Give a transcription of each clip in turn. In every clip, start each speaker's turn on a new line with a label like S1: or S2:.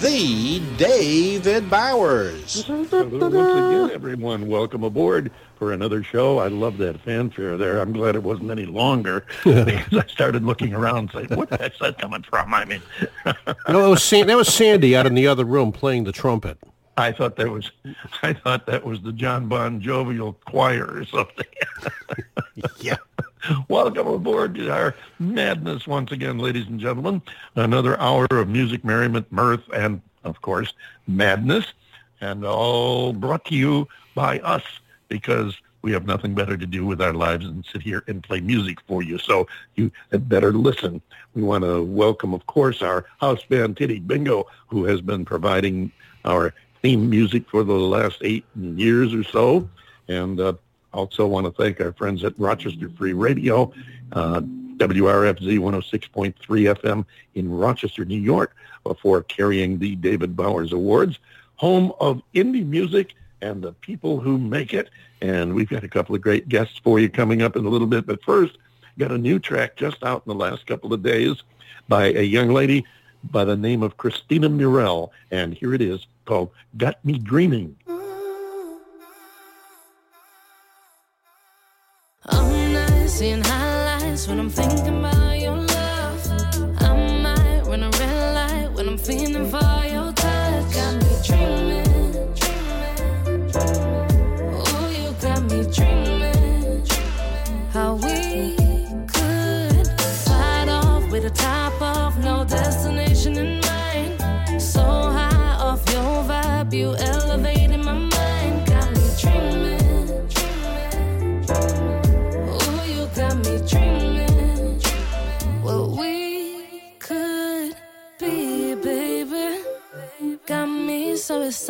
S1: the David Bowers.
S2: Hello once again, everyone. Welcome aboard for another show. I love that fanfare there. I'm glad it wasn't any longer because I started looking around saying, what the heck's that coming from? I mean,
S3: no, it was San- that was Sandy out in the other room playing the trumpet.
S2: I thought that was, I thought that was the John Bon Jovial choir or something.
S3: yeah.
S2: Welcome aboard to our madness once again, ladies and gentlemen. Another hour of music, merriment, mirth, and of course, madness. And all brought to you by us because we have nothing better to do with our lives than sit here and play music for you. So you had better listen. We want to welcome, of course, our house band Titty Bingo, who has been providing our theme music for the last eight years or so. And uh, also want to thank our friends at Rochester Free Radio, uh, WRFZ 106.3 FM in Rochester, New York, for carrying the David Bowers Awards, home of indie music and the people who make it. And we've got a couple of great guests for you coming up in a little bit. But first, got a new track just out in the last couple of days by a young lady by the name of Kristina Murrell. And here it is called Got Me Dreaming.
S4: Seeing highlights when I'm thinking about your love. I might run a red light when I'm feeling for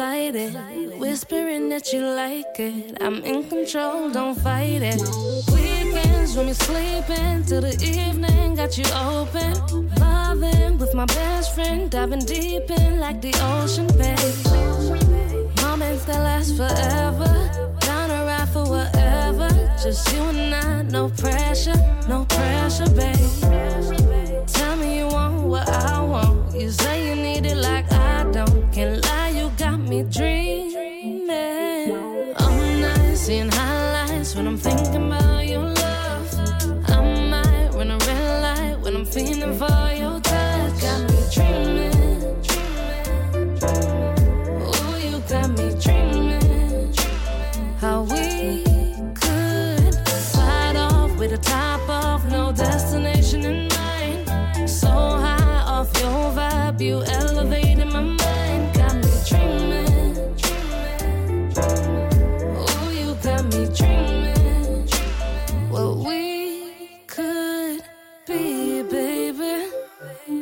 S4: excited, whispering that you like it. I'm in control, don't fight it. Weekends when we sleeping till the evening, got you open. Loving with my best friend, diving deep in like the ocean, babe. Moments that last forever, down to ride for whatever. Just you and I, no pressure, no pressure, babe. Tell me you want what I want. You say you need it like I don't. Can't lie, me dreaming.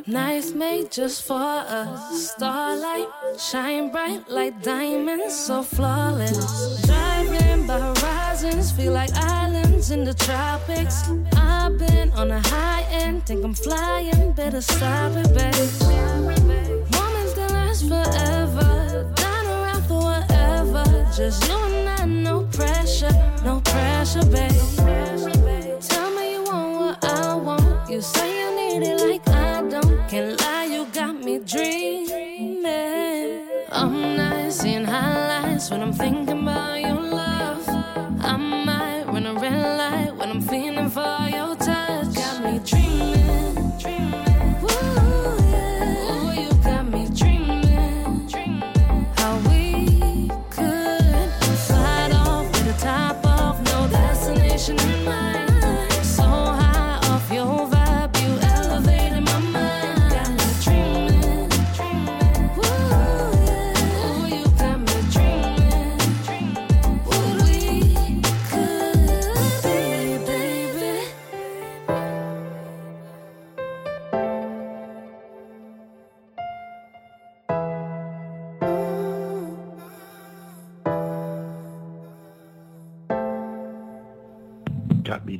S4: Nights made just for us. Starlight shine bright like diamonds, so flawless. Driving by horizons, feel like islands in the tropics. I've been on a high end, think I'm flying. Better stop it, babe. Moments that last forever, down around for whatever. Just you and I, no pressure, no pressure, babe. Tell me you want what I want. You say you need it like. Can't lie, you got me dreaming. I'm not seeing highlights when I'm thinking about your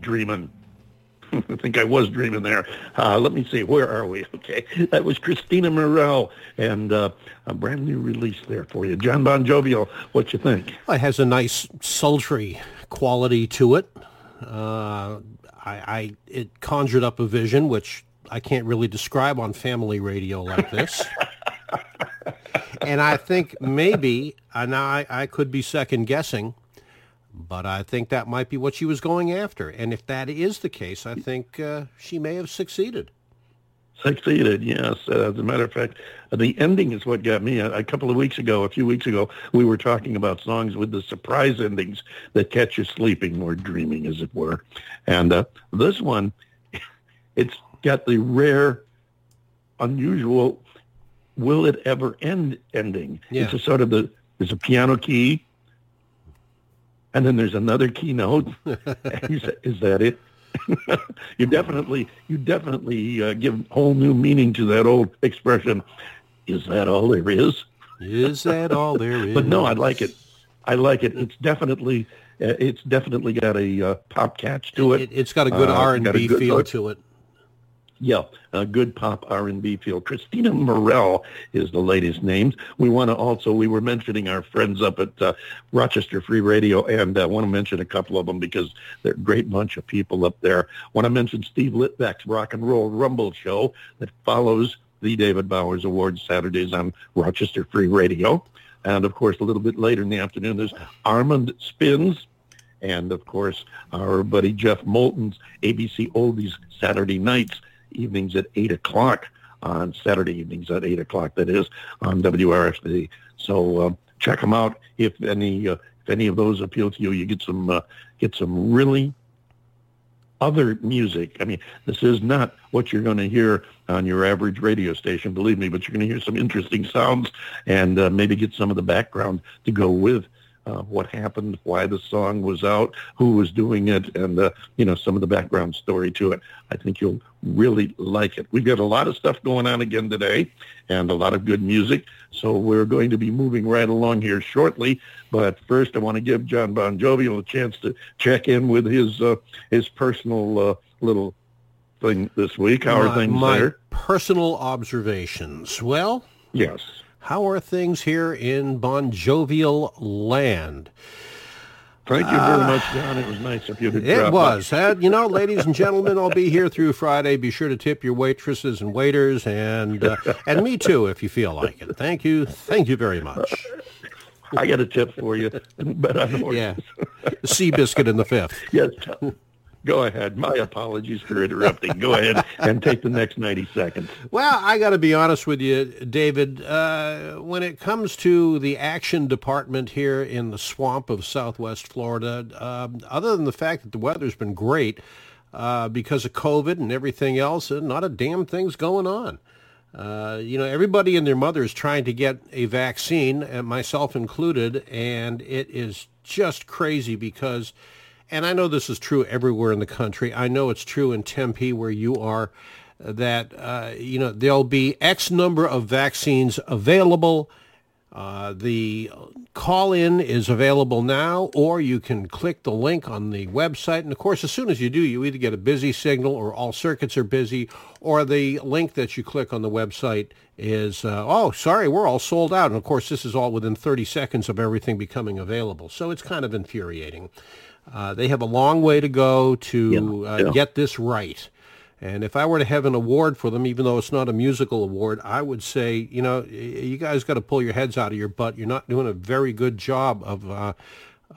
S4: dreaming.
S2: I think I was dreaming there. Uh, let me see, where are we? Okay, that was Kristina Murrell and uh, a brand new release there for you. John Bon Jovial, what you think?
S3: It has a nice sultry quality to it. Uh, I, I it conjured up a vision which I can't really describe on family radio like this. and I think maybe, and I, I could be second guessing, but I think that might be what she was going after. And if that is the case, I think uh, she may have succeeded.
S2: Succeeded, yes. Uh, as a matter of fact, the ending is what got me. A, a, couple of weeks ago, a few weeks ago, we were talking about songs with the surprise endings that catch you sleeping or dreaming, as it were. And uh, this one, it's got the rare, unusual, will it ever end ending.
S3: Yeah.
S2: It's a sort of the, there's a piano key, and then there's another keynote. is, that it? you definitely, you definitely uh, give whole new meaning to that old expression. Is that all there is?
S3: Is that all there is?
S2: but no, I like it. I like it. It's definitely, uh, it's definitely got a uh, pop catch to it.
S3: it. has got a good
S2: Uh,
S3: R and B feel to it.
S2: Yeah, good pop R&B feel. Kristina Murrell is the latest name. We want to also, we were mentioning our friends up at uh, Rochester Free Radio, and I uh, want to mention a couple of them because they're a great bunch of people up there. want to mention Steve Litvack's Rock and Roll Rumble show that follows the David Bowers Awards Saturdays on Rochester Free Radio. And, of course, a little bit later in the afternoon, there's Armand Spins, and of course our buddy Jeff Moulton's ABC Oldies Saturday nights evenings at eight o'clock on Saturday evenings at eight o'clock. That is on WRFZ. So um, check them out if any uh, if any of those appeal to you. You get some uh, get some really other music. I mean, this is not what you're going to hear on your average radio station, believe me, but you're going to hear some interesting sounds and uh, maybe get some of the background to go with uh, what happened, why the song was out, who was doing it, and uh, you know some of the background story to it. I think you'll really like it. We've got a lot of stuff going on again today, and a lot of good music. So we're going to be moving right along here shortly. But first, I want to give John Bon Jovial a chance to check in with his uh, his personal uh, little thing this week. How are
S3: my,
S2: things
S3: my
S2: there?
S3: personal observations. Well,
S2: Yes.
S3: How are things here in Bon Jovial land?
S2: Thank you very much, John. It was nice of you to
S3: It was. Uh, you know, ladies and gentlemen, I'll be here through Friday. Be sure to tip your waitresses and waiters, and uh, and me too, if you feel like it. Thank you, thank you very much.
S2: I got a tip for you. Bet on horses.
S3: Yeah, Seabiscuit in the fifth.
S2: Yes, Tom. Go ahead. My apologies for interrupting. Go ahead and take the next 90 seconds.
S3: Well, I got to be honest with you, David. Uh, when it comes to the action department here in the swamp of Southwest Florida, um, other than the fact that the weather's been great uh, because of COVID and everything else, uh, not a damn thing's going on. Uh, you know, everybody and their mother is trying to get a vaccine, and myself included, and it is just crazy because, and I know this is true everywhere in the country. I know it's true in Tempe where you are, that uh, you know there'll be X number of vaccines available. Uh, the call-in is available now, or you can click the link on the website. And of course, as soon as you do, you either get a busy signal, or all circuits are busy, or the link that you click on the website is, uh, oh, sorry, we're all sold out. And of course, this is all within 30 seconds of everything becoming available. So it's kind of infuriating. Uh, they have a long way to go to
S2: Yeah,
S3: uh,
S2: yeah.
S3: get this right. And if I were to have an award for them, even though it's not a musical award, I would say, you know, you guys got to pull your heads out of your butt. You're not doing a very good job of uh,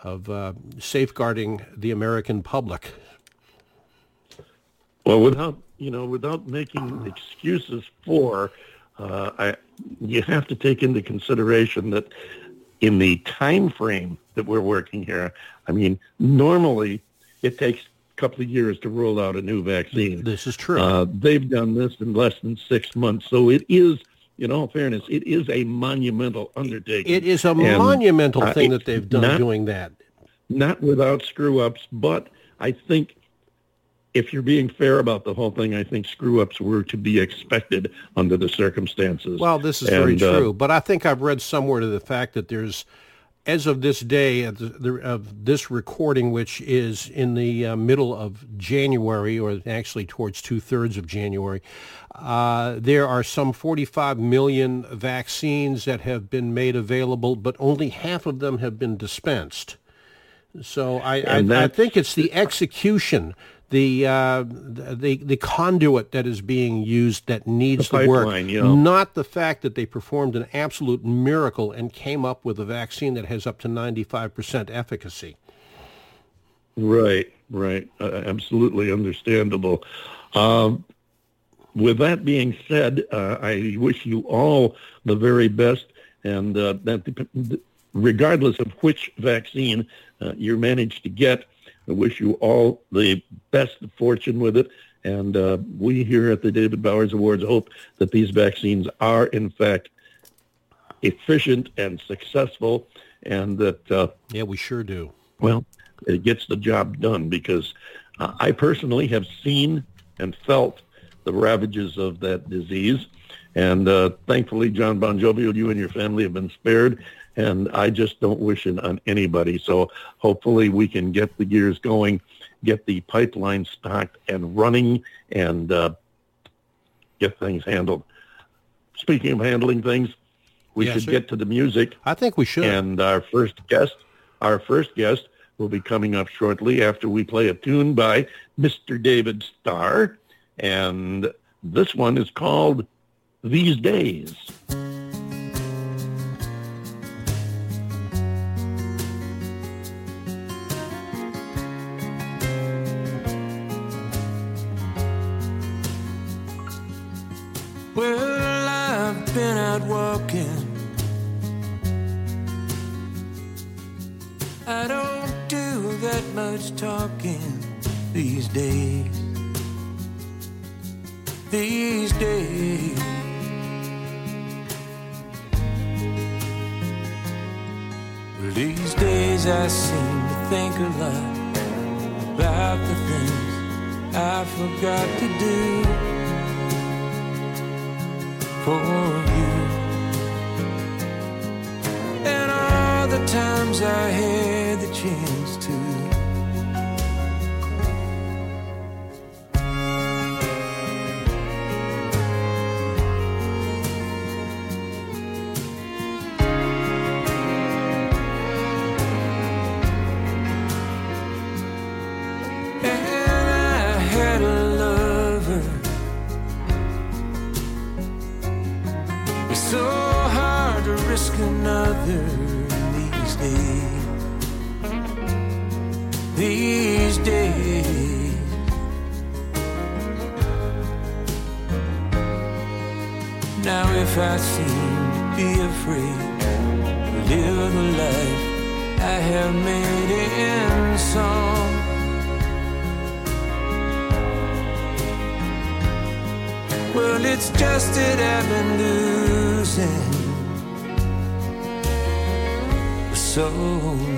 S3: of uh, safeguarding the American public.
S2: Well, without, you know, without making excuses for, uh, I, you have to take into consideration that in the time frame that we're working here, I mean, normally it takes a couple of years to roll out a new vaccine.
S3: This is true.
S2: Uh, they've done this in less than six months. So it is, in all fairness, it is a monumental undertaking.
S3: it is a
S2: And,
S3: monumental
S2: uh,
S3: thing that they've done
S2: not-
S3: doing that.
S2: Not without screw-ups, but I think if you're being fair about the whole thing, I think screw-ups were to be expected under the circumstances.
S3: Well, this is very
S2: And, uh,
S3: true, but I think I've read somewhere to the fact that there's as of this day of, the, of this recording, which is in the uh, middle of January, or actually towards two-thirds of January, uh, there are some 45 million vaccines that have been made available, but only half of them have been dispensed. So I, I, I think it's the execution the uh, the the conduit that is being used that needs
S2: the
S3: to work,
S2: you know.
S3: not the fact that they performed an absolute miracle and came up with a vaccine that has up to ninety five percent efficacy.
S2: Right, right, uh, absolutely understandable. Um, with that being said, uh, I wish you all the very best, and uh, that regardless of which vaccine uh, you manage to get. I wish you all the best of fortune with it. And uh, we here at the David Bowers Awards hope that these vaccines are, in fact, efficient and successful, and that uh,
S3: yeah, we sure do.
S2: Well, it gets the job done because uh, I personally have seen and felt the ravages of that disease, and uh, thankfully, John Bon Jovi, you and your family have been spared and I just don't wish it on anybody. So hopefully we can get the gears going, get the pipeline stocked and running, and uh, get things handled. Speaking of handling things, we should get to the music.
S3: I think we should.
S2: And our first guest, our first guest will be coming up shortly after we play a tune by Mr. David Starr. And this one is called These Days.
S5: Much talking these days. These days. These days I seem to think a lot about the things I forgot to do for you. And all the times I had the chance so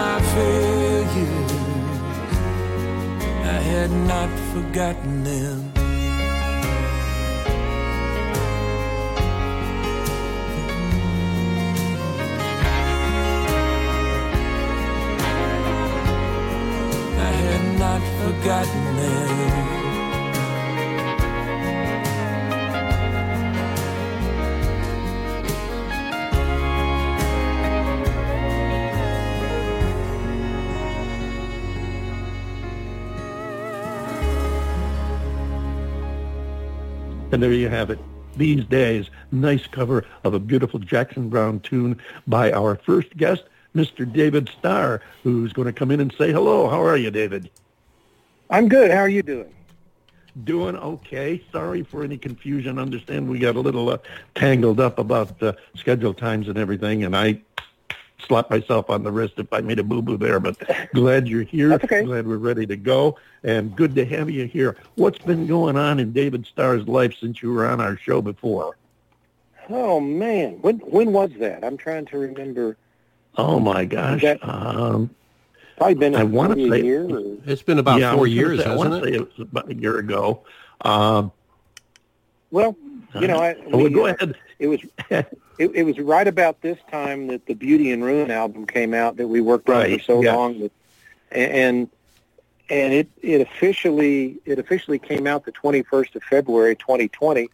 S5: my failures. I had not forgotten them. I had not forgotten them.
S2: And there you have it. These days, nice cover of a beautiful Jackson Browne tune by our first guest, Mr. David Starr, who's going to come in and say hello. How are you, David?
S6: I'm good. How are you doing?
S2: Doing okay. Sorry for any confusion. Understand we got a little uh, tangled up about uh, schedule times and everything, and I slap myself on the wrist if I made a boo-boo there, but glad you're here.
S6: That's okay.
S2: Glad we're ready to go, and good to have you here. What's been going on in David Starr's life since you were on our show before?
S6: Oh man, when when was that? I'm trying to remember.
S2: Oh my gosh.
S6: That-
S2: Um,
S6: Probably been
S2: I wanna say-
S6: year. Or,
S3: It's been about
S2: yeah,
S3: four years,
S2: say- I
S3: hasn't
S2: want
S3: it?
S2: to say it was about a year ago. Um,
S6: well, you know, I,
S2: well,
S6: we,
S2: go
S6: uh,
S2: ahead.
S6: It was it, it was right about this time that the Beauty and Ruin album came out that we worked on for so
S2: yes.
S6: long, that, and and it it officially it officially came out the 21st of February 2020,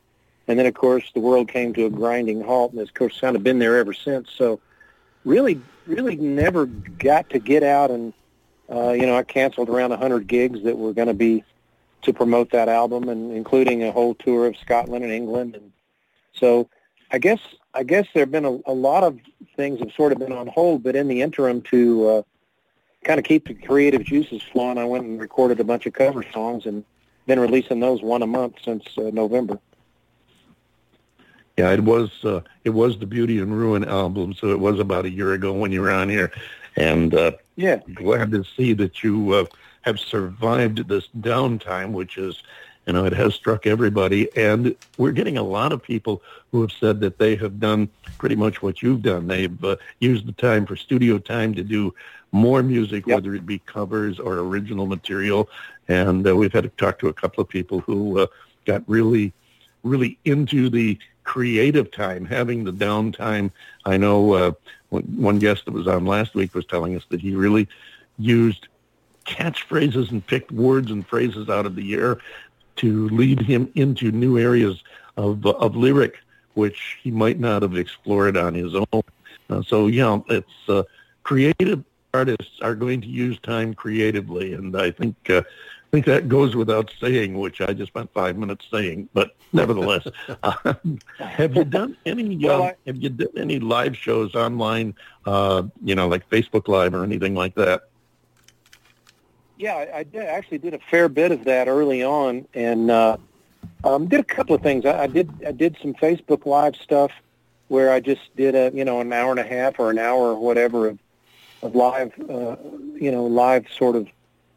S6: and then of course the world came to a grinding halt, and it's of course kind of been there ever since. So really really never got to get out and uh, you know I canceled around 100 gigs that were going to be to promote that album, and including a whole tour of Scotland and England, and so I guess I guess there have been a, a lot of things have sort of been on hold, but in the interim, to uh, kind of keep the creative juices flowing, I went and recorded a bunch of cover songs and been releasing those one a month since uh, November.
S2: Yeah, it was uh, it was the Beauty and Ruin album, so it was about a year ago when you were on here, and uh,
S6: Yeah,
S2: glad to see that you uh, have survived this downtime, which is, you know, it has struck everybody, and we're getting a lot of people who have said that they have done pretty much what you've done. They've uh, used the time for studio time to do more music,
S6: Yep.
S2: whether it be covers or original material, and uh, we've had to talk to a couple of people who uh, got really, really into the creative time, having the downtime. I know uh, one one guest that was on last week was telling us that he really used catchphrases and picked words and phrases out of the air to lead him into new areas of of lyric, which he might not have explored on his own. Uh, so yeah, it's uh, creative artists are going to use time creatively, and I think uh, I think that goes without saying, which I just spent five minutes saying. But nevertheless, uh, have you done any?
S6: Well,
S2: um, have you done any live shows online? Uh, you know, like Facebook Live or anything like that?
S6: Yeah, I, I actually did a fair bit of that early on, and uh, um, did a couple of things. I, I did I did some Facebook Live stuff where I just did a you know an hour and a half or an hour or whatever of of live uh, you know live sort of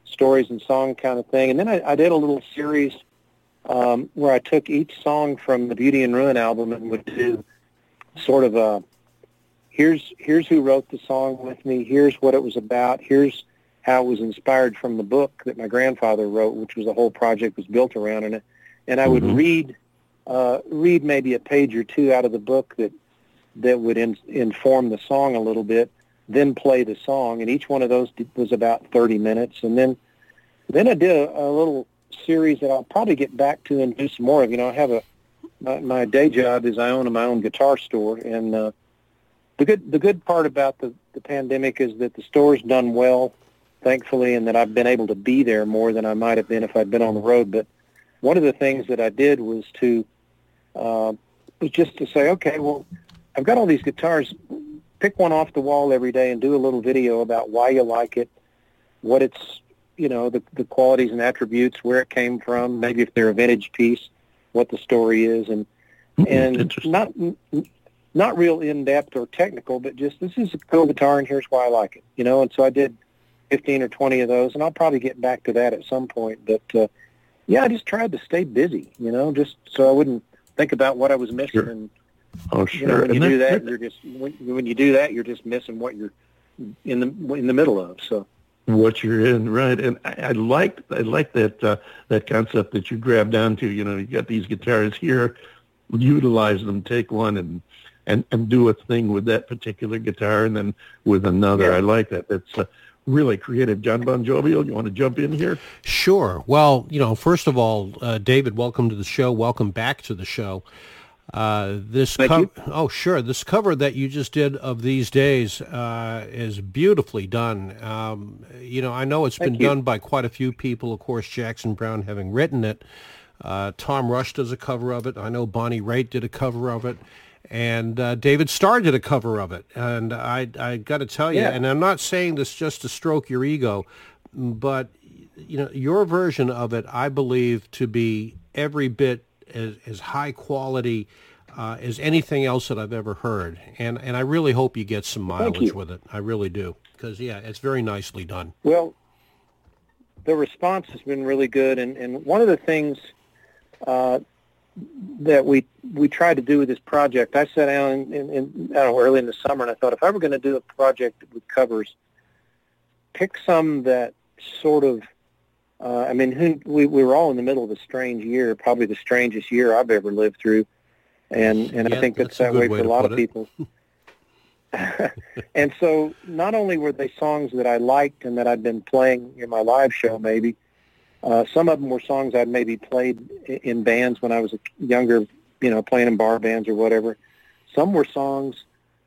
S6: stories and song kind of thing, and then I, I did a little series um, where I took each song from the Beauty and Ruin album and would do sort of a here's here's who wrote the song with me, here's what it was about, here's how it was inspired from the book that my grandfather wrote, which was the whole project was built around it. And I would
S2: Mhm.
S6: read uh, read maybe a page or two out of the book that that would in, inform the song a little bit, then play the song. And each one of those was about 30 minutes. And then then I did a, a little series that I'll probably get back to and do some more of. You know, I have a my, my day job is I own my own guitar store, and uh, the good the good part about the the pandemic is that the store's done well, thankfully, and that I've been able to be there more than I might have been if I'd been on the road. But one of the things that I did was to uh, was just to say, okay, well, I've got all these guitars. Pick one off the wall every day and do a little video about why you like it, what it's, you know, the the qualities and attributes, where it came from, maybe if they're a vintage piece, what the story is, and and
S2: Interesting.
S6: not not real in depth or technical, but just this is a cool guitar and here's why I like it, you know. And so I did fifteen or twenty of those, and I'll probably get back to that at some point. But uh, yeah, I just tried to stay busy, you know, just so I wouldn't think about what I was missing.
S2: Sure.
S6: And
S2: Oh,
S6: you know,
S2: sure.
S6: when you
S2: And
S6: do
S2: that-
S6: that, you're just when, when you do that, you're just missing what you're in the in the middle of. So
S2: what you're in, right? And I, I like I like that uh, that concept that you grabbed onto. You know, you got these guitars here, utilize them, take one and and and do a thing with that particular guitar, and then with another.
S6: Yeah.
S2: I like that. That's uh, really creative. John Bon Jovial, you want to jump in here?
S3: Sure. Well, you know, first of all, uh, David, welcome to the show. Welcome back to the show. Uh, this
S6: Thank
S3: co-
S6: you.
S3: oh sure this cover that you just did of these days uh, is beautifully done um, you know I know it's been
S6: you.
S3: done by quite a few people of course Jackson Browne having written it Uh, Tom Rush does a cover of it. I know Bonnie Raitt did a cover of it. And uh, David Starr did a cover of it. And I, I got to tell you,
S6: Yeah.
S3: and I'm not saying this just to stroke your ego, but you know your version of it, I believe to be every bit as, as high quality uh, as anything else that I've ever heard. And and I really hope you get some mileage with it. I really do, because yeah, it's very nicely done.
S6: Well, the response has been really good, and, and one of the things uh, that we we tried to do with this project, I sat down in, in, in I don't know early in the summer, and I thought if I were going to do a project with covers, pick some that sort of. Uh, I mean, who, we we were all in the middle of a strange year, probably the strangest year I've ever lived through, and and
S3: Yeah,
S6: I think that's,
S3: that's
S6: that way
S3: way
S6: for a lot of
S3: it.
S6: people. and so not only were they songs that I liked and that I'd been playing in my live show maybe, uh, some of them were songs I'd maybe played in bands when I was a younger, you know, playing in bar bands or whatever. Some were songs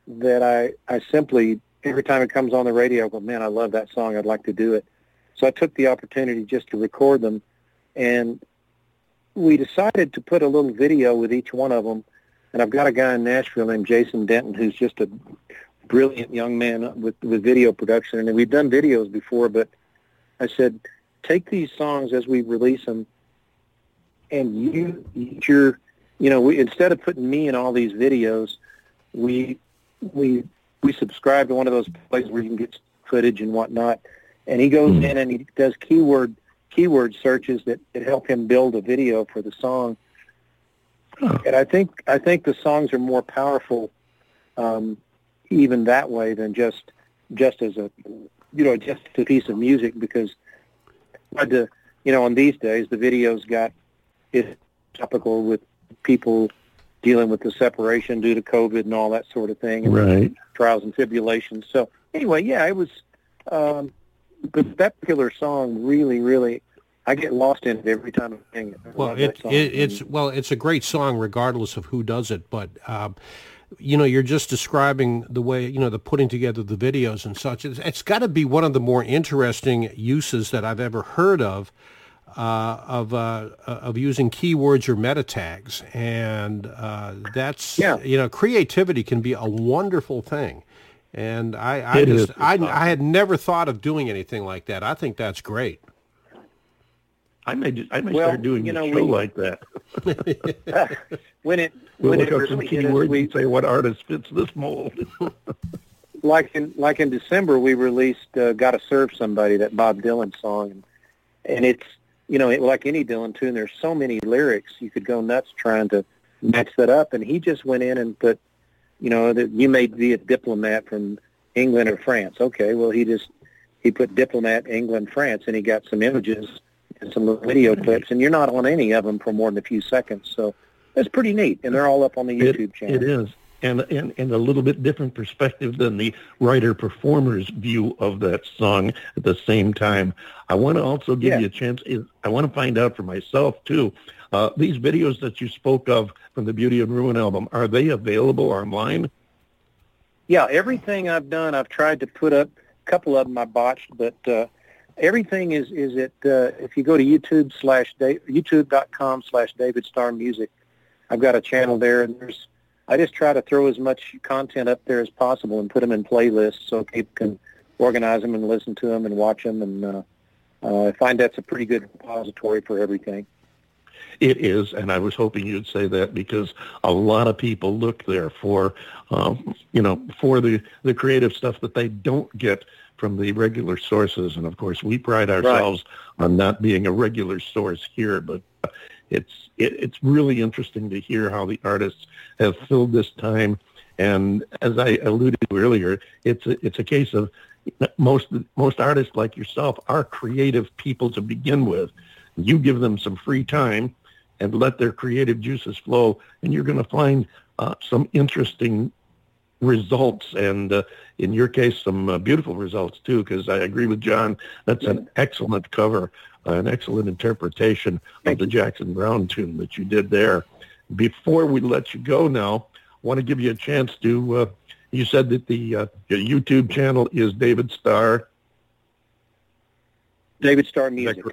S6: that I, I simply, every time it comes on the radio, I go, man, I love that song. I'd like to do it. So I took the opportunity just to record them. And we decided to put a little video with each one of them. And I've got a guy in Nashville named Jason Denton who's just a brilliant young man with, with video production. And we've done videos before, but I said, take these songs as we release them and you, your, you know, we, instead of putting me in all these videos, we, we, we subscribe to one of those places where you can get footage and whatnot. And he goes in and he does keyword, keyword searches that, that help him build a video for the song. And I think I think the songs are more powerful, um, even that way than just just as a you know just a piece of music because but the you know on these days the videos got it's topical with people dealing with the separation due to COVID and all that sort of thing and
S2: Right.
S6: trials and tribulations. So anyway, yeah, it was. Um, but that particular song really, really, I get lost in it every time I sing it. I
S3: Well,
S6: love
S3: it, it it's well, it's a great song regardless of who does it. But um, you know, you're just describing the way you know the putting together the videos and such. It's, it's got to be one of the more interesting uses that I've ever heard of uh, of uh, of using keywords or meta tags, and uh, that's
S6: Yeah.
S3: you know, creativity can be a wonderful thing. And I, I just. I, I had never thought of doing anything like that. I think that's great.
S2: I may just, I may
S6: Well,
S2: start doing
S6: you
S2: a show
S6: we-
S2: like that.
S6: when it
S2: We'll
S6: when
S2: look
S6: it
S2: up some
S6: really hit us,
S2: keywords
S6: we,
S2: and say what artist fits this mold.
S6: like in like in December, we released uh, "Got to Serve Somebody," that Bob Dylan song, and, and it's you know it, like any Dylan tune. There's so many lyrics you could go nuts trying to match that up, and he just went in and put, you know, that you may be a diplomat from England or France. Okay, well he just he put diplomat England France, and he got some images and some little video clips, and you're not on any of them for more than a few seconds, so. It's pretty neat, and they're all up on the
S2: It-
S6: YouTube channel.
S2: It is. And, and, and a little bit different perspective than the writer-performer's view of that song at the same time. I want to also give
S6: Yeah.
S2: you a chance. Is I want to find out for myself, too. Uh, these videos that you spoke of from the Beauty and Ruin album, are they available online?
S6: Yeah, everything I've done, I've tried to put up. A couple of them I botched, but uh, everything is is at. Uh, if you go to YouTube slash YouTube.com slash David Starr Music, I've got a channel there, and there's. I just try to throw as much content up there as possible and put them in playlists so people can organize them and listen to them and watch them, and uh, uh, I find that's a pretty good repository for everything.
S2: It is, and I was hoping you'd say that because a lot of people look there for, um, you know, for the, the creative stuff that they don't get from the regular sources. And of course, we pride ourselves on not being a regular source here, but it's it, it's really interesting to hear how the artists have filled this time. And as I alluded to earlier, it's a, it's a case of most most artists like yourself are creative people to begin with. You give them some free time and let their creative juices flow, and you're going to find uh, some interesting results, and uh, in your case, some uh, beautiful results too. Because I agree with John, that's an excellent cover, uh, an excellent interpretation of the Jackson Browne tune that you did there. Before we let you go, now, I want to give you a chance to. Uh, you said that the uh, your YouTube channel is David Starr.
S6: David Starr
S2: Is that
S6: Music.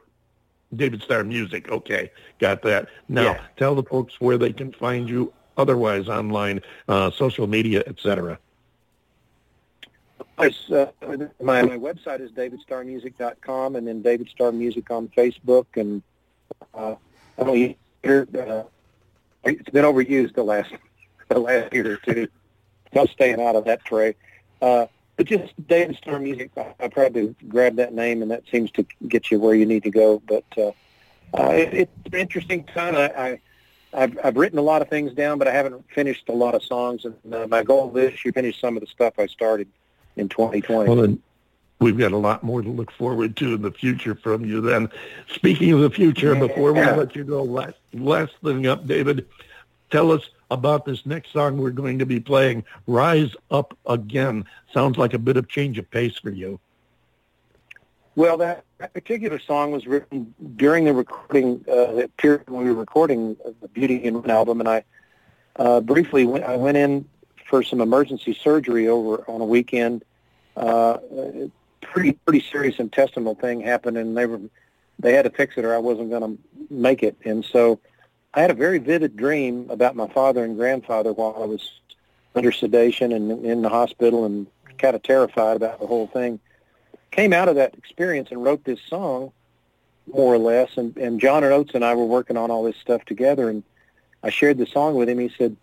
S2: David Starr Music. Okay, got that. Now,
S6: Yeah.
S2: tell the folks where they can find you otherwise online, uh, social media, etc.
S6: Uh, my, my website is davidstarmusic.com and then David Starr Music on Facebook. And uh, I don't use uh, it's been overused the last the last year or two. I'm staying out of that tray. Uh, but just David Starr Music, I, probably grab that name and that seems to get you where you need to go. But uh, uh, it, it's an interesting time. I, I I've, I've written a lot of things down, but I haven't finished a lot of songs. And uh, my goal this year, finish some of the stuff I started in 2020.
S2: Well, then we've got a lot more to look forward to in the future from you. Then, speaking of the future, before we
S6: Yeah.
S2: let you go, last last thing up, David, tell us about this next song we're going to be playing. Rise up again. Sounds like a bit of change of pace for you.
S6: Well, that, that particular song was written during the recording, uh, period when we were recording the Beauty and Ruin album, and I uh, briefly went, I went in for some emergency surgery over on a weekend. Uh, pretty pretty serious intestinal thing happened, and they were they had to fix it, or I wasn't going to make it. And so, I had a very vivid dream about my father and grandfather while I was under sedation and in the hospital, and kind of terrified about the whole thing came out of that experience and wrote this song, more or less. And, and John and Oates and I were working on all this stuff together, and I shared the song with him. He said,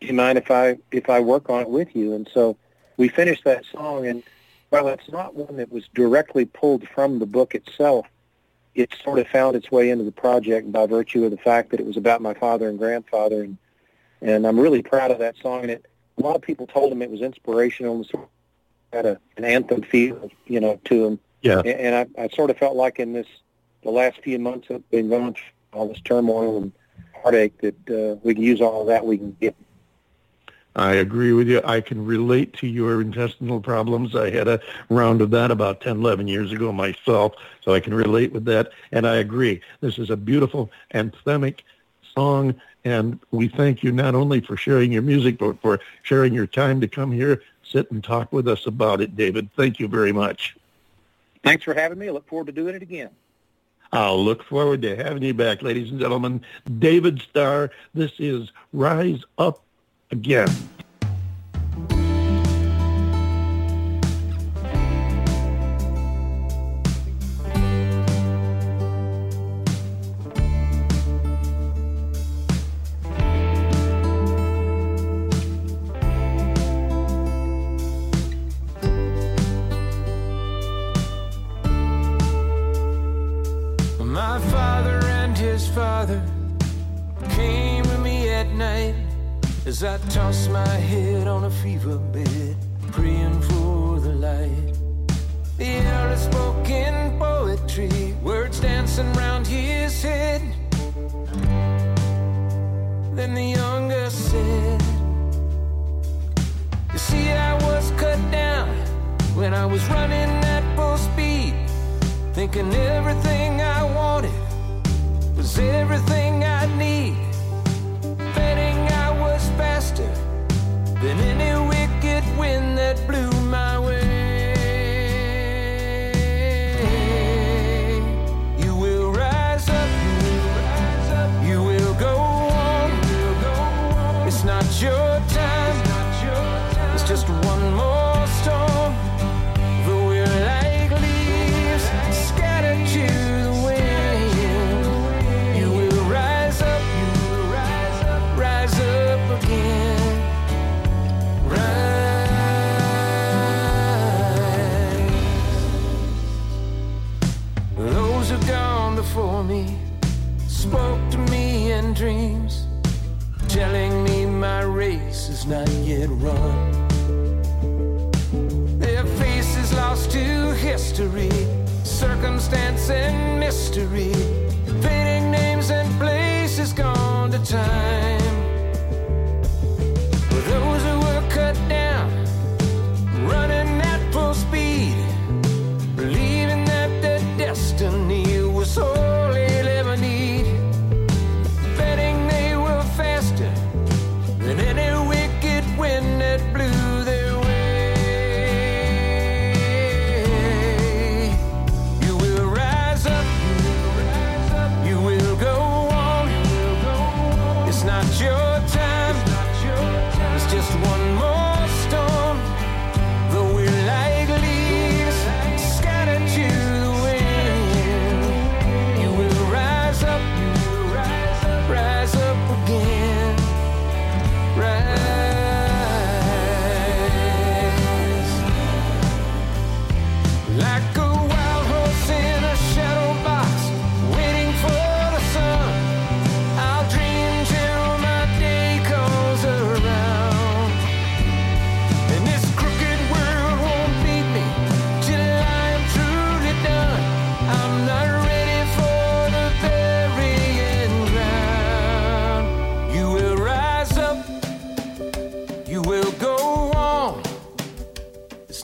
S6: "Do you mind if I if I work on it with you?" And so we finished that song. And while it's not one that was directly pulled from the book itself, it sort of found its way into the project by virtue of the fact that it was about my father and grandfather. And and I'm really proud of that song. And it, a lot of people told him it was inspirational and sort had a, an anthem feel, you know, to him.
S2: Yeah.
S6: And, and I, I sort of felt like in this, the last few months of been going through all this turmoil and heartache that uh, we can use all of that we can get.
S2: I agree with you. I can relate to your intestinal problems. I had a round of that about 10, 11 years ago myself, so I can relate with that. And I agree. This is a beautiful anthemic song, and we thank you not only for sharing your music, but for sharing your time to come here, sit and talk with us about it, David. Thank you very much.
S6: Thanks for having me. I look forward to doing it again.
S2: I'll look forward to having you back, ladies and gentlemen. David Starr, this is
S5: Rise Up Again.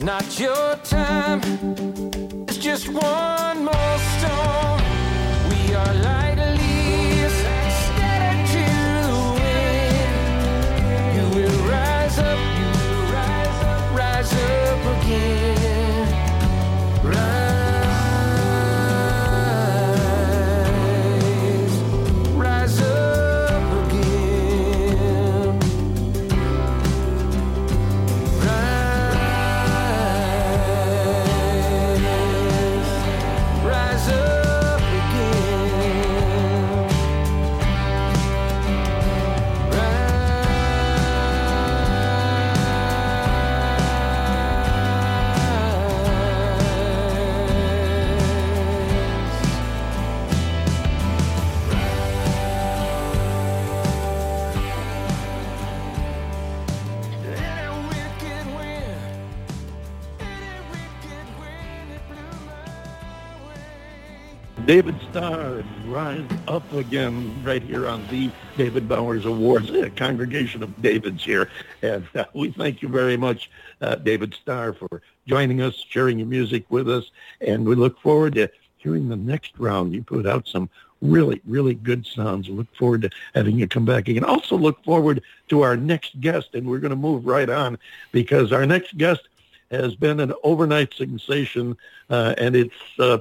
S5: Not your time. It's just one more storm.
S2: David Starr, Rise Up Again, right here on the David Bowers Awards, a congregation of Davids here. And uh, we thank you very much, uh, David Starr, for joining us, sharing your music with us. And we look forward to hearing the next round. You put out some really, really good sounds. Look forward to having you come back again. Also look forward to our next guest, and we're going to move right on because our next guest has been an overnight sensation, uh, and it's uh,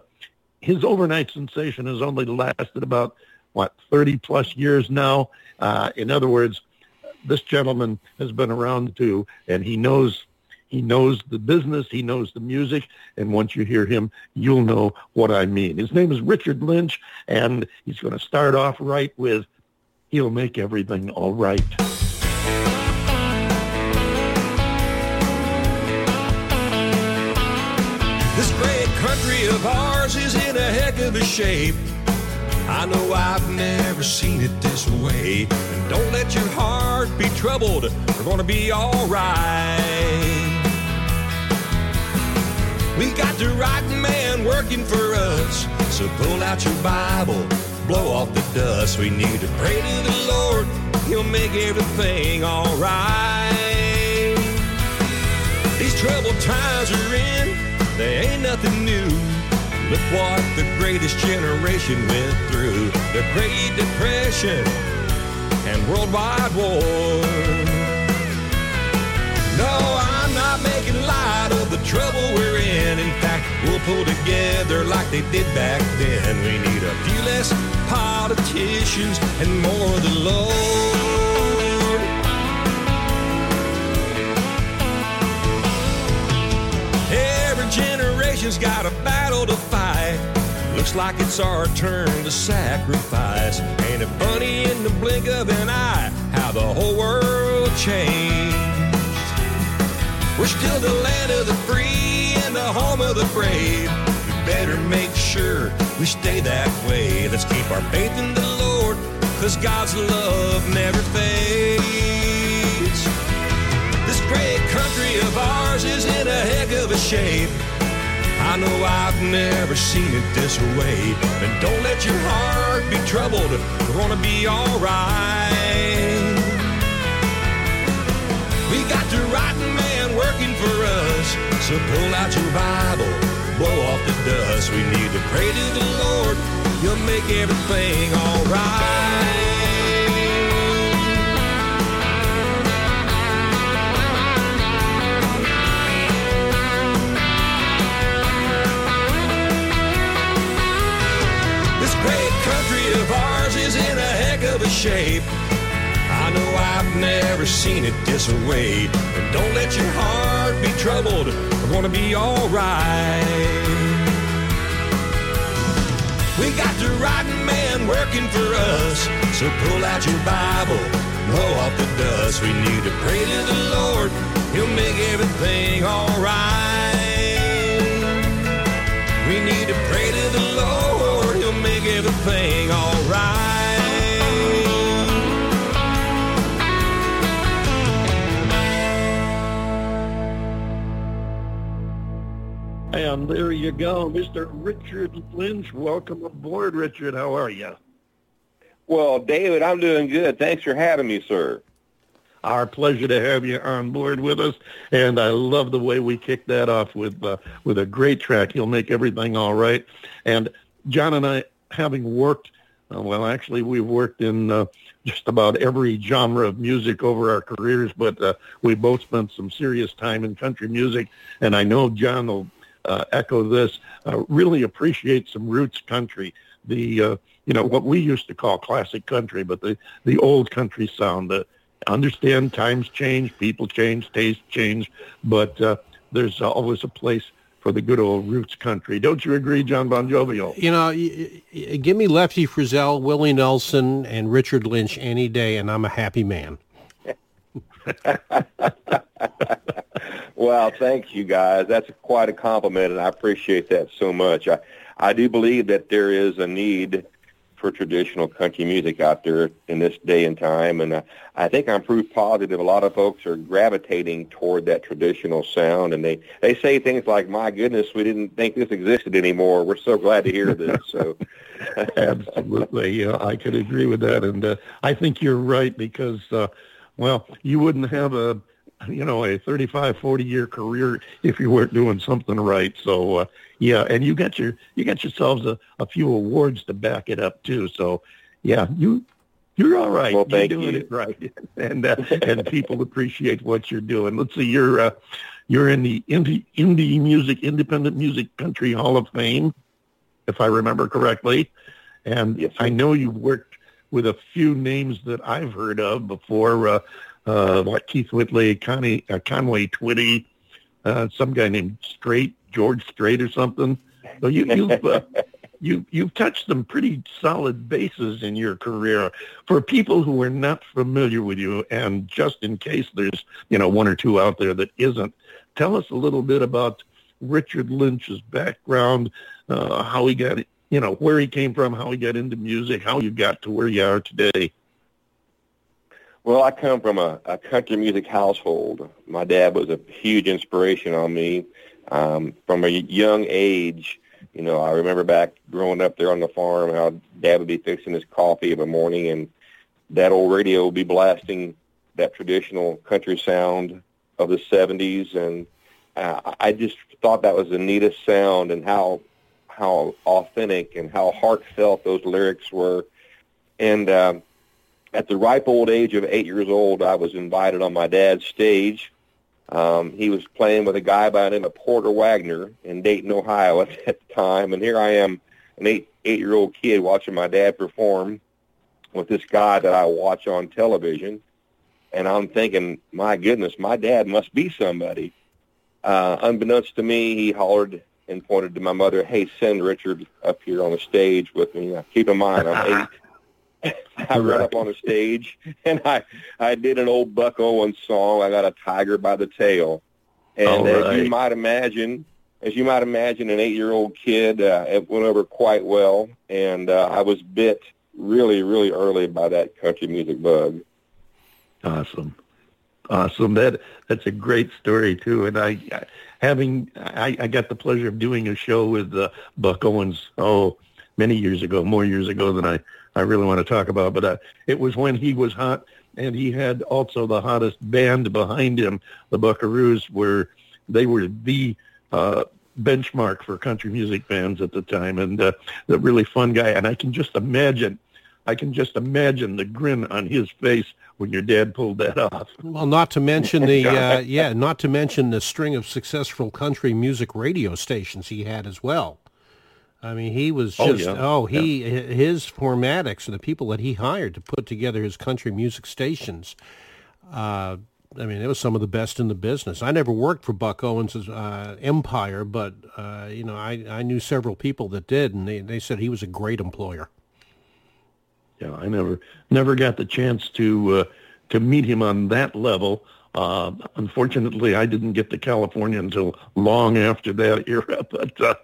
S2: his overnight sensation has only lasted about what 30 plus years now. Uh, in other words, this gentleman has been around too, and he knows he knows the business, he knows the music, and once you hear him, you'll know what I mean. His name is Richard Lynch, and he's going to start off right with "He'll Make Everything All Right."
S7: Of a shape. I know I've never seen it this way. And don't let your heart be troubled. We're gonna be alright. We got the right man working for us. So pull out your Bible, blow off the dust. We need to pray to the Lord. He'll make everything alright. These troubled times are in, they ain't nothing new. Look what the greatest generation went through the Great Depression and worldwide war. No, I'm not making light of the trouble we're in. In fact, we'll pull together like they did back then. We need a few less politicians and more of the Lord. Generation's got a battle to fight. Looks like it's our turn to sacrifice. Ain't it funny in the blink of an eye how the whole world changed? We're still the land of the free and the home of the brave. We better make sure we stay that way. Let's keep our faith in the Lord, cause God's love never fades. Great country of ours is in a heck of a shape. I know I've never seen it this way. And don't let your heart be troubled. We're gonna be alright. We got the right man working for us. So pull out your Bible, blow off the dust. We need to pray to the Lord. He'll make everything alright. Shape. I know I've never seen it this way. And don't let your heart be troubled. We're gonna be alright. We got the right man working for us. So pull out your Bible, blow off the dust. We need to pray to the Lord. He'll make everything alright. We need to pray to the Lord. He'll make everything alright.
S2: And there you go, Mr. Richard Lynch. Welcome aboard, Richard. How are you?
S8: Well, David, I'm doing good. Thanks for having me, sir.
S2: our pleasure to have you on board with us, and I love the way we kicked that off with uh, with a great track. He'll make everything all right. And John and I, having worked, uh, well, actually, we've worked in uh, just about every genre of music over our careers, but uh, we both spent some serious time in country music, and I know John will uh, echo this. Uh, really appreciate some roots country. The uh, you know what we used to call classic country, but the the old country sound. Uh, understand times change, people change, taste change, but uh, there's always a place for the good old roots country. Don't you agree, John Bon Jovial?
S3: You know, y- y- give me Lefty Frizzell, Willie Nelson, and Richard Lynch any day, and I'm a happy man.
S8: Well, thank you guys. That's quite a compliment, and I appreciate that so much. I, I do believe that there is a need for traditional country music out there in this day and time, and I, I think I'm proof positive. A lot of folks are gravitating toward that traditional sound, and they they say things like, "My goodness, we didn't think this existed anymore. We're so glad to hear this." So,
S2: Absolutely, yeah, I could agree with that, and uh, I think you're right because, uh, well, you wouldn't have a, you know, a 35, 40 year career if you weren't doing something right. So, uh, yeah, and you got your you got yourselves a, a few awards to back it up too. So, yeah, you you're all right.
S8: Well,
S2: you're doing
S8: you.
S2: it right, and uh, and people appreciate what you're doing. Let's see, you're uh, you're in the indie indie music, independent music country Hall of Fame, if I remember correctly. And
S8: Yes.
S2: I know you've worked with a few names that I've heard of before, uh, uh, like Keith Whitley, Connie, uh, Conway Twitty, uh, some guy named Strait, George Strait or something. So you, you've, uh, you, you've touched some pretty solid bases in your career. For people who are not familiar with you, and just in case there's, you know, one or two out there that isn't, tell us a little bit about Richard Lynch's background, uh, how he got, you know, where he came from, how he got into music, how you got to where you are today.
S8: Well, I come from a, a country music household. My dad was a huge inspiration on me um, from a young age. You know, I remember back growing up there on the farm how dad would be fixing his coffee of a morning and that old radio would be blasting that traditional country sound of the 70s. And uh, I just thought that was the neatest sound and how how authentic and how heartfelt those lyrics were. And um, at the ripe old age of eight years old, I was invited on my dad's stage. Um, he was playing with a guy by the name of Porter Wagoner in Dayton, Ohio at that time, and here I am, an eight eight year old kid watching my dad perform with this guy that I watch on television, and I'm thinking, my goodness, my dad must be somebody. Uh, unbeknownst to me, he hollered and pointed to my mother, "Hey, send Richard up here on the stage with me." Now, keep in mind, I'm eight. I ran up on a stage and I I did an old Buck Owens song. I got a tiger by the tail, and
S2: All
S8: as you might imagine, as you might imagine, an eight-year-old kid, uh, it went over quite well, and uh, I was bit really, really early by that country music bug.
S2: Awesome, awesome. That that's a great story too. And I, I having I, I got the pleasure of doing a show with uh, Buck Owens. Oh, many years ago, more years ago than I I really want to talk about. But uh, it was when he was hot, and he had also the hottest band behind him, the Buckaroos, were they were the uh, benchmark for country music bands at the time, and uh, the really fun guy. And I can just imagine. I can just imagine the grin on his face when your dad pulled that off.
S3: Well, not to mention the uh, yeah, not to mention the string of successful country music radio stations he had as well. I mean, he was
S2: Oh,
S3: just
S2: yeah.
S3: oh, he his formatics and the people that he hired to put together his country music stations. Uh, I mean, it was some of the best in the business. I never worked for Buck Owens' uh, empire, but uh, you know, I, I knew several people that did, and they, they said he was a great employer.
S2: Yeah, I never never got the chance to uh, to meet him on that level. Uh, unfortunately, I didn't get to California until long after that era. But uh,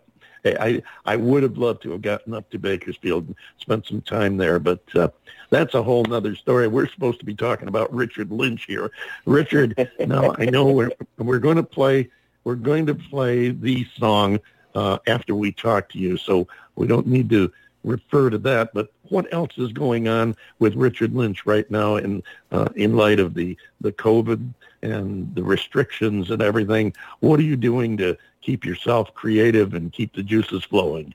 S2: hey, I I would have loved to have gotten up to Bakersfield and spent some time there. But uh, that's a whole other story. We're supposed to be talking about Richard Lynch here. Richard, now I know we're we're going to play we're going to play the song uh, after we talk to you, so we don't need to refer to that. But what else is going on with Richard Lynch right now in uh, in light of the the COVID and the restrictions and everything? What are you doing to keep yourself creative and keep the juices flowing?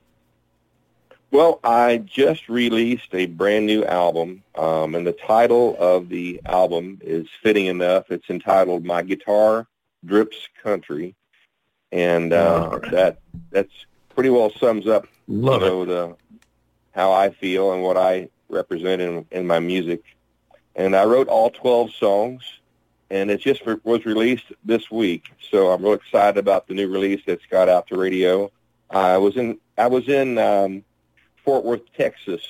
S8: Well, I just released a brand new album, um, and the title of the album is fitting enough. It's entitled "My Guitar Drips Country," and uh,
S2: right.
S8: that that's pretty well sums up
S2: Love
S8: you know the how I feel and what I represent in, in my music. And I wrote all 12 songs, and it just re- was released this week. So I'm real excited about the new release that's got out to radio. I was in I was in um, Fort Worth, Texas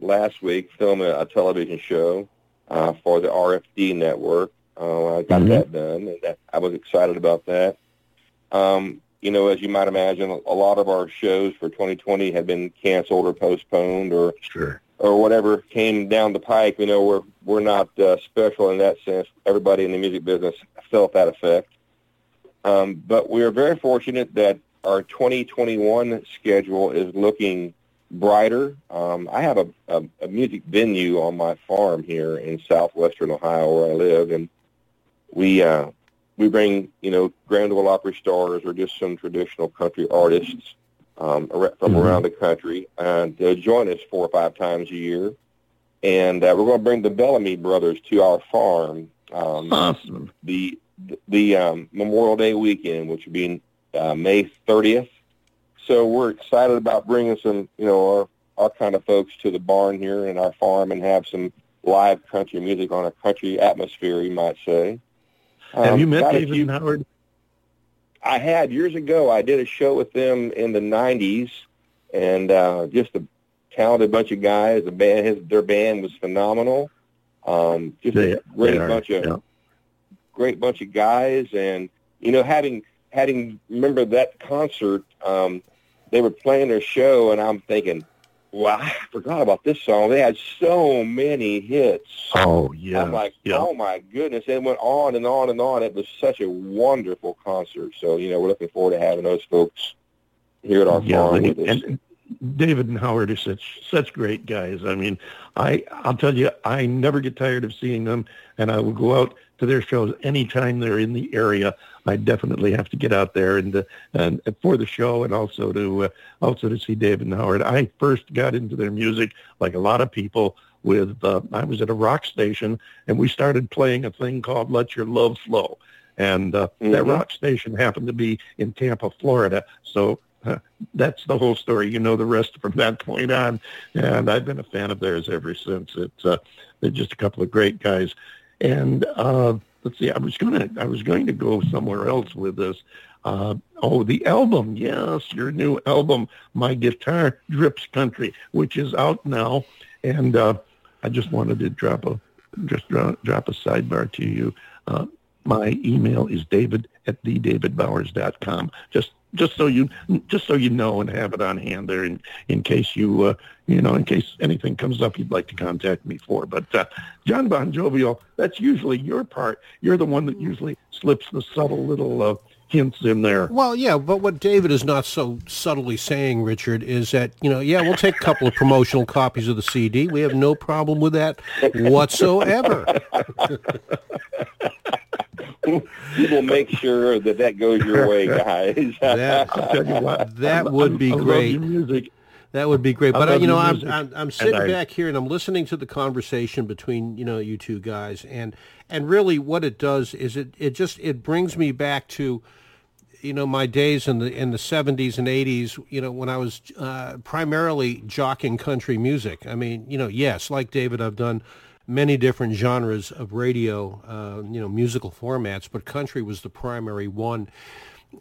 S8: last week filming a, a television show uh, for the RFD network. Uh, I got
S2: Mhm.
S8: that done, and that, I was excited about that. Um, you know, as you might imagine, a lot of our shows for 2020 have been canceled or postponed or
S2: Sure.
S8: or whatever came down the pike. You know, we're we're not uh, special in that sense. Everybody in the music business felt that effect. Um, but we are very fortunate that our 2021 schedule is looking brighter. Um, I have a, a, a music venue on my farm here in southwestern Ohio where I live, and we uh, we bring you know Grand Ole Opry stars or just some traditional country artists um, from
S2: Mhm.
S8: around the country and to join us four or five times a year. And uh, we're going to bring the Bellamy brothers to our farm um,
S2: Awesome.
S8: the the um, Memorial Day weekend, which will be uh, May 30th. So we're excited about bringing some, you know, our, our kind of folks to the barn here and our farm and have some live country music on a country atmosphere, you might say.
S2: Have
S8: Um,
S2: you met
S8: got
S2: David
S8: few-
S2: Howard?
S8: I had years ago. I did a show with them in the '90s, and uh, just a talented bunch of guys. The band, his, their band was phenomenal. Um, just
S2: They-
S8: a great
S2: are,
S8: bunch of
S2: yeah.
S8: great bunch of guys, and you know, having having remember that concert, um, they were playing their show, and I'm thinking, wow, I forgot about this song. They had so many hits.
S2: Oh yeah.
S8: I'm like,
S2: yeah.
S8: oh my goodness! It went on and on and on. It was such a wonderful concert. So you know, we're looking forward to having those folks here at our
S2: yeah,
S8: farm
S2: and,
S8: with us.
S2: and David and Howard are such such great guys. I mean, I I'll tell you, I never get tired of seeing them, and I will go out to their shows anytime they're in the area. I definitely have to get out there and uh, and for the show, and also to uh, also to see David and Howard. I first got into their music like a lot of people. With uh, I was at a rock station, and we started playing a thing called "Let Your Love Flow," and uh, that
S8: Mhm.
S2: rock station happened to be in Tampa, Florida. So uh, that's the whole story. You know the rest from that point on, and I've been a fan of theirs ever since. It's uh, they're just a couple of great guys. And uh, let's see, I was gonna I was going to go somewhere else with this. Uh, oh, the album, yes, your new album, My Guitar Drips Country, which is out now, and uh, I just wanted to drop a just drop, drop a sidebar to you. My email is david at thedavidbowers.com. Just just so you just so you know and have it on hand there in in case you uh, you know in case anything comes up you'd like to contact me for. But uh, John Bon Jovial, that's usually your part. You're the one that usually slips the subtle little uh, hints in there.
S3: Well, yeah, but what David is not so subtly saying, Richard, is that, you know, yeah, we'll take a couple of promotional copies of the CD. We have no problem with that whatsoever.
S8: we will make sure that that goes your way, guys.
S3: That,
S2: I'll tell you what,
S3: That
S2: I-
S3: would
S2: I-
S3: be
S2: I love
S3: great.
S2: your music.
S3: That would be great.
S2: I
S3: But, uh, you know, I'm, I'm, I'm sitting
S2: I-
S3: back here and I'm listening to the conversation between, you know, you two guys. And, and really what it does is it, it just, it brings me back to, you know, my days in the, in the 70s and 80s, you know, when I was uh, primarily jocking country music. I mean, you know, yes, like David, I've done many different genres of radio, uh, you know, musical formats, but country was the primary one.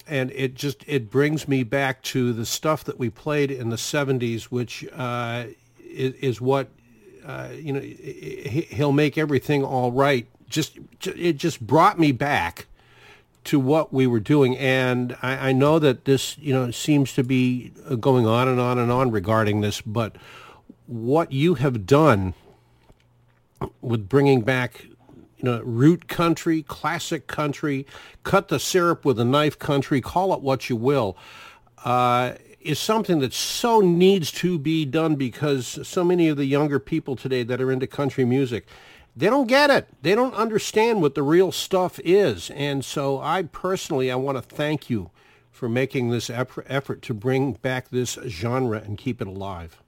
S3: And it just it brings me back to the stuff that we played in the 70s which uh, is, is what uh, you know he- he'll make everything all right. Just it just brought me back to what we were doing. And I, I know that this you know seems to be going on and on and on regarding this but what you have done with bringing back you know, root country, classic country, cut the syrup with a knife country, call it what you will. Uh, is something that so needs to be done because so many of the younger people today that are into country music, they don't get it. They don't understand what the real stuff is. And so I personally, I want to thank you for making this effort to bring back this genre and keep it alive.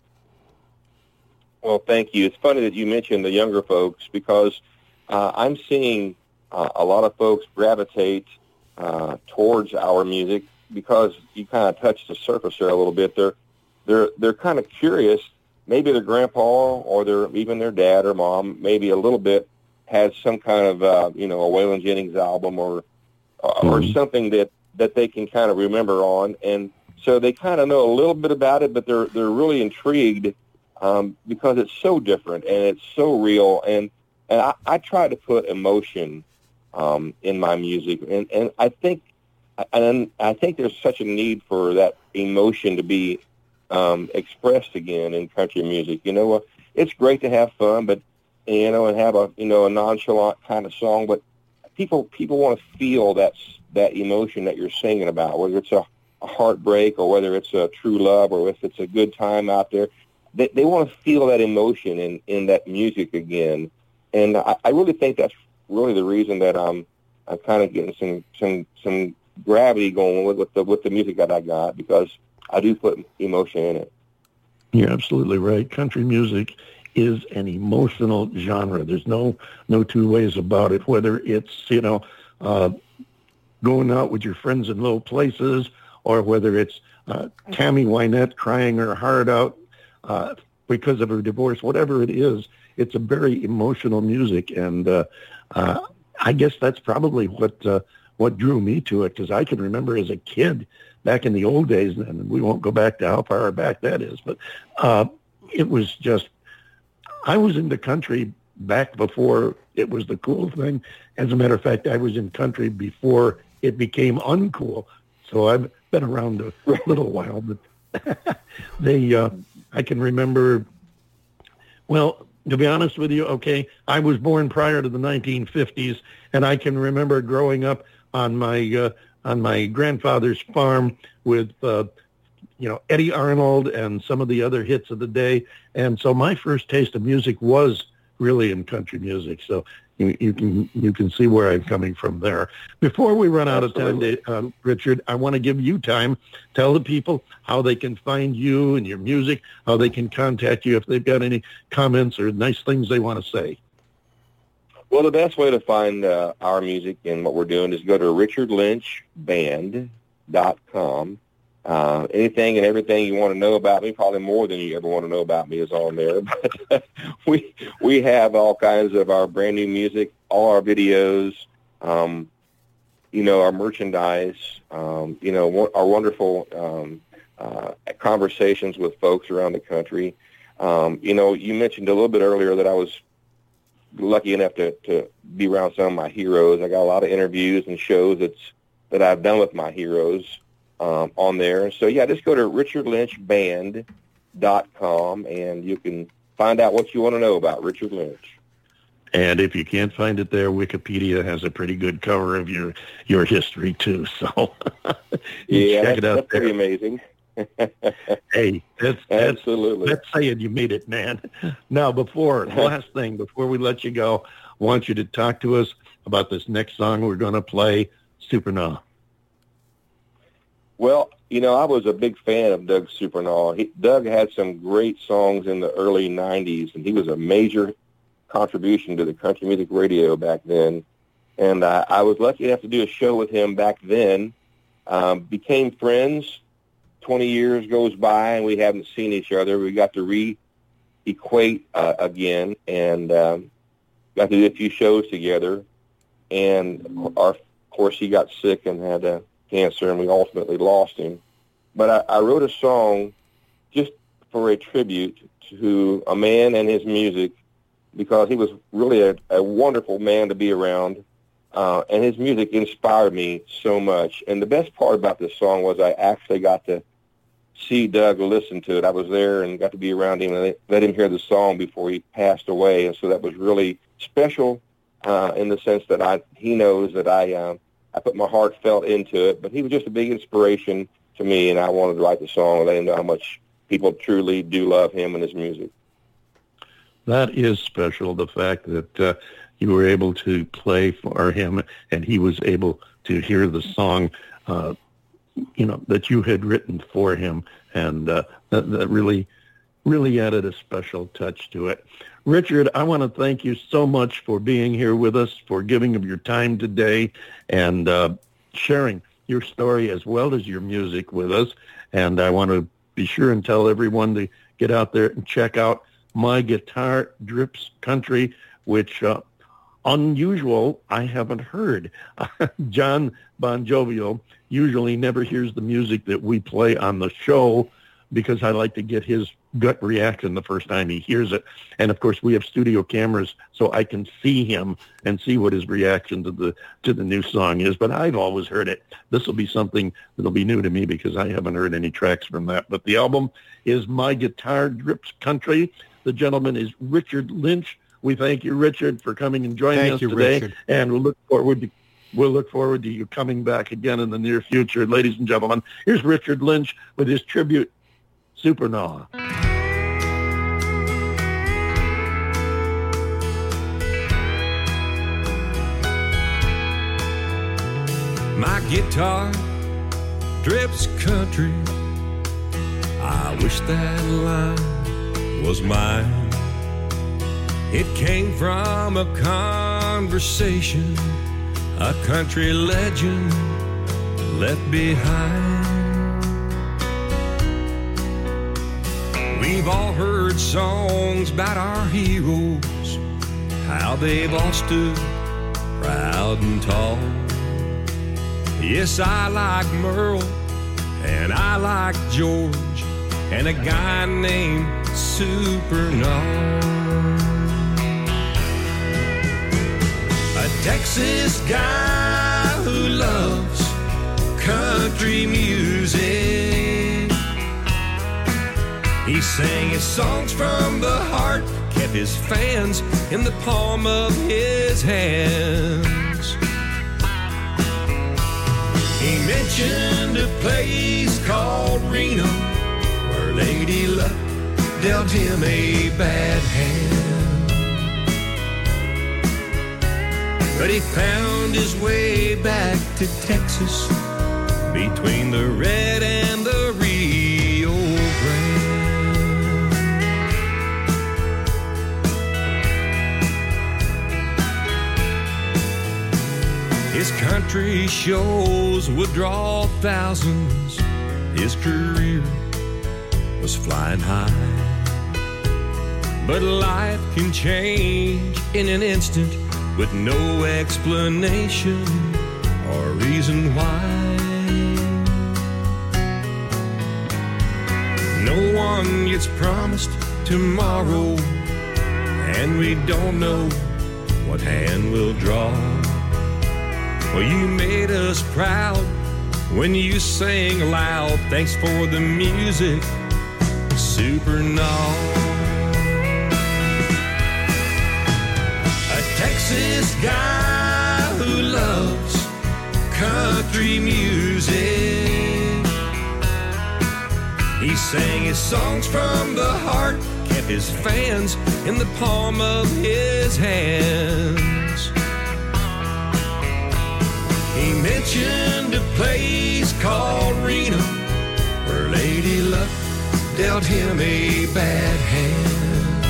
S8: Well, thank you. It's funny that you mentioned the younger folks because uh, I'm seeing uh, a lot of folks gravitate uh, towards our music because you kind of touched the surface there a little bit. They're they're they're kind of curious. Maybe their grandpa or their even their dad or mom, maybe a little bit, has some kind of uh, you know a Waylon Jennings album or mm-hmm. or something that that they can kind of remember on, and so they kind of know a little bit about it, but they're they're really intrigued um, because it's so different and it's so real, and and I, I try to put emotion um, in my music, and and I think and I think there's such a need for that emotion to be um, expressed again in country music. You know, it's great to have fun, but you know, and have a you know a nonchalant kind of song, but people people want to feel that that emotion that you're singing about, whether it's a, a heartbreak or whether it's a true love or if it's a good time out there. They they want to feel that emotion in in that music again, and I, I really think that's really the reason that I'm I'm kind of getting some some some gravity going with, with the with the music that I got because I do put emotion in it.
S2: You're absolutely right. Country music is an emotional genre. There's no no two ways about it. Whether it's you know uh, going out with your friends in low places, or whether it's uh, Tammy Wynette crying her heart out uh, because of her divorce, whatever it is, it's a very emotional music, and uh, uh, I guess that's probably what uh, what drew me to it because I can remember as a kid back in the old days, and we won't go back to how far back that is, but uh, it was just I was in the country back before it was the cool thing. As a matter of fact, I was in country before it became uncool. So I've been around a little while, but they, uh, I can remember, well, to be honest with you, okay, I was born prior to the 1950s, and I can remember growing up on my uh, on my grandfather's farm with uh, you know Eddy Arnold and some of the other hits of the day. And so my first taste of music was really in country music. So you, you can you can see where I'm coming from there. Before we run out Absolutely. of time, uh, Richard, I want to give you time. Tell the people how they can find you and your music, how they can contact you if they've got any comments or nice things they want to say.
S8: Well, the best way to find uh, our music and what we're doing is go to richardlynchband.com. Uh, anything and everything you want to know about me, probably more than you ever want to know about me, is on there. But we we have all kinds of our brand new music, all our videos, um, you know, our merchandise, um, you know, our wonderful um, uh, conversations with folks around the country. Um, you know, you mentioned a little bit earlier that I was lucky enough to, to be around some of my heroes. I got a lot of interviews and shows that's that I've done with my heroes um, on there. So yeah, just go to richardlynchband.com and you can find out what you want to know about Richard Lynch.
S2: And if you can't find it there, Wikipedia has a pretty good cover of your your history too. So
S8: yeah, check it out. That's there. pretty amazing.
S2: hey, that's, that's
S8: absolutely
S2: that's saying you made it, man. Now, before last thing, before we let you go, I want you to talk to us about this next song we're going to play, Supernaw.
S8: Well, you know, I was a big fan of Doug Supernaw. He, Doug had some great songs in the early '90s, and he was a major contribution to the country music radio back then. And uh, I was lucky enough to do a show with him back then. Um, became friends 20 years goes by and we haven't seen each other. We got to re-equate uh, again and um, got to do a few shows together. And our, of course, he got sick and had uh, cancer, and we ultimately lost him. But I, I wrote a song just for a tribute to a man and his music because he was really a, a wonderful man to be around. Uh, and his music inspired me so much. And the best part about this song was I actually got to see Doug listen to it. I was there and got to be around him and let him hear the song before he passed away, and so that was really special uh, in the sense that I he knows that I uh, I put my heartfelt into it. But he was just a big inspiration to me, and I wanted to write the song and let him know how much people truly do love him and his music.
S2: That is special. The fact that uh, you were able to play for him and he was able to hear the song, uh, you know, that you had written for him, and uh, that, that really, really added a special touch to it. Richard, I want to thank you so much for being here with us, for giving of your time today, and uh, sharing your story as well as your music with us. And I want to be sure and tell everyone to get out there and check out My Guitar Drips Country, which uh, unusual I haven't heard. John Bon Jovial usually never hears the music that we play on the show because I like to get his gut reaction the first time he hears it. And of course, we have studio cameras, so I can see him and see what his reaction to the to the new song is. But I've always heard it. This will be something that'll be new to me because I haven't heard any tracks from that. But the album is My Guitar Drips Country. The gentleman is Richard Lynch. We thank you, Richard, for coming and joining
S3: Thank
S2: us
S3: you,
S2: today,
S3: Richard.
S2: and we'll look forward to We'll look forward to you coming back again in the near future. Ladies and gentlemen, here's Richard Lynch with his tribute, Supernaw.
S7: My guitar drips country. I wish that line was mine. It came from a conversation a country legend left behind. We've all heard songs about our heroes, how they've all stood proud and tall. Yes, I like Merle, and I like George, and a guy named Supernaw. A Texas guy who loves country music. He sang his songs from the heart, kept his fans in the palm of his hands. He mentioned a place called Reno where Lady Luck dealt him a bad hand. But he found his way back to Texas between the Red and the His country shows would draw thousands. His career was flying high. But life can change in an instant with no explanation or reason why. No one gets promised tomorrow, and we don't know what hand will draw. Well, you made us proud when you sang loud. Thanks for the music, Supernaw. A Texas guy who loves country music. He sang his songs from the heart, kept his fans in the palm of his hands. Mentioned a place called Reno where Lady Luck dealt him a bad hand.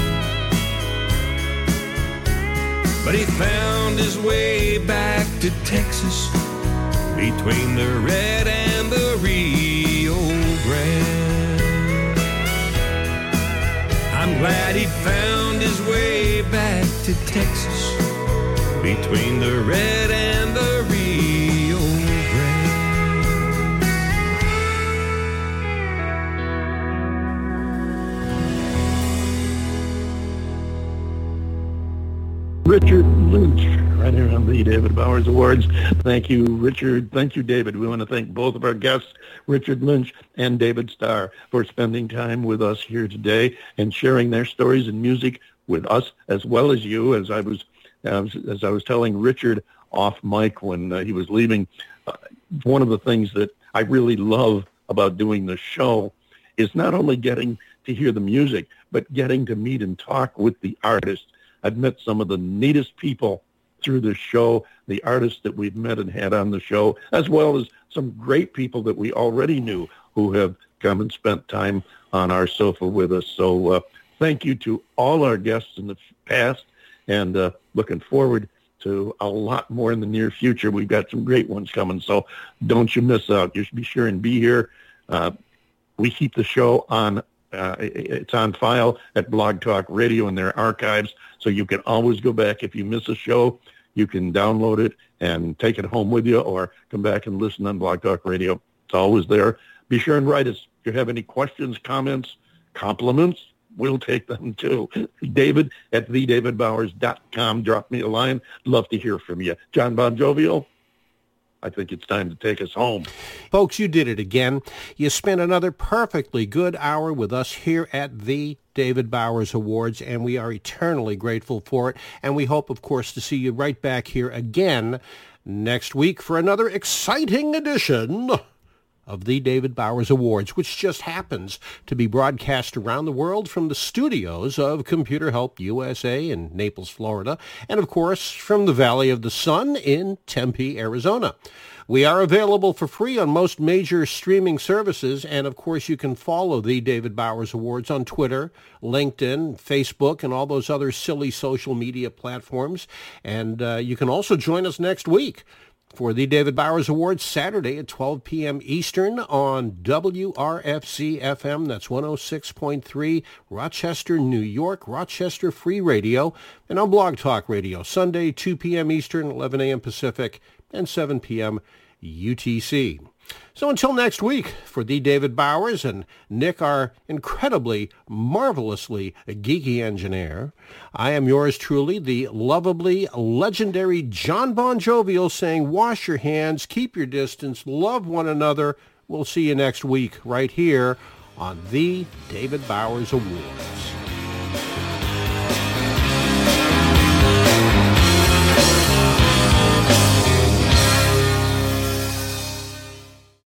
S7: But he found his way back to Texas between the Red and the Rio Grande. I'm glad he found his way back to Texas between the Red and the
S2: Richard Lynch, right here on the David Bowers Awards. Thank you, Richard. Thank you, David. We want to thank both of our guests, Richard Lynch and David Starr, for spending time with us here today and sharing their stories and music with us as well as you. As I was, as, I was telling Richard off mic when uh, he was leaving, uh, one of the things that I really love about doing the show is not only getting to hear the music, but getting to meet and talk with the artists. I've met some of the neatest people through the show, the artists that we've met and had on the show, as well as some great people that we already knew who have come and spent time on our sofa with us. So uh, thank you to all our guests in the past and uh, looking forward to a lot more in the near future. We've got some great ones coming, so don't you miss out. You should be sure and be here. Uh, we keep the show on. Uh, it's on file at Blog Talk Radio in their archives, so you can always go back if you miss a show. You can download it and take it home with you, or come back and listen on Blog Talk Radio. It's always there. Be sure and write us if you have any questions, comments, compliments we'll take them too. David at thedavidbowers.com. Drop me a line. Love to hear from you. John Bon Jovial, I think it's time to take us home.
S3: Folks, you did it again. You spent another perfectly good hour with us here at the David Bowers Awards, and we are eternally grateful for it. And we hope, of course, to see you right back here again next week for another exciting edition of the David Bowers Awards, which just happens to be broadcast around the world from the studios of Computer Help USA in Naples, Florida, and of course from the Valley of the Sun in Tempe, Arizona. We are available for free on most major streaming services, and of course you can follow the David Bowers Awards on Twitter, LinkedIn, Facebook, and all those other silly social media platforms. And uh, you can also join us next week for the David Bowers Awards Saturday at 12 p.m. Eastern on WRFZ FM. That's 106.3 Rochester, New York, Rochester Free Radio, and on Blog Talk Radio Sunday 2 p.m. Eastern, 11 a.m. Pacific, and 7 p.m. UTC. So until next week, for the David Bowers and Nick, our incredibly, marvelously geeky engineer, I am yours truly, the lovably, legendary John Bon Jovial saying, wash your hands, keep your distance, love one another. We'll see you next week right here on the David Bowers Awards.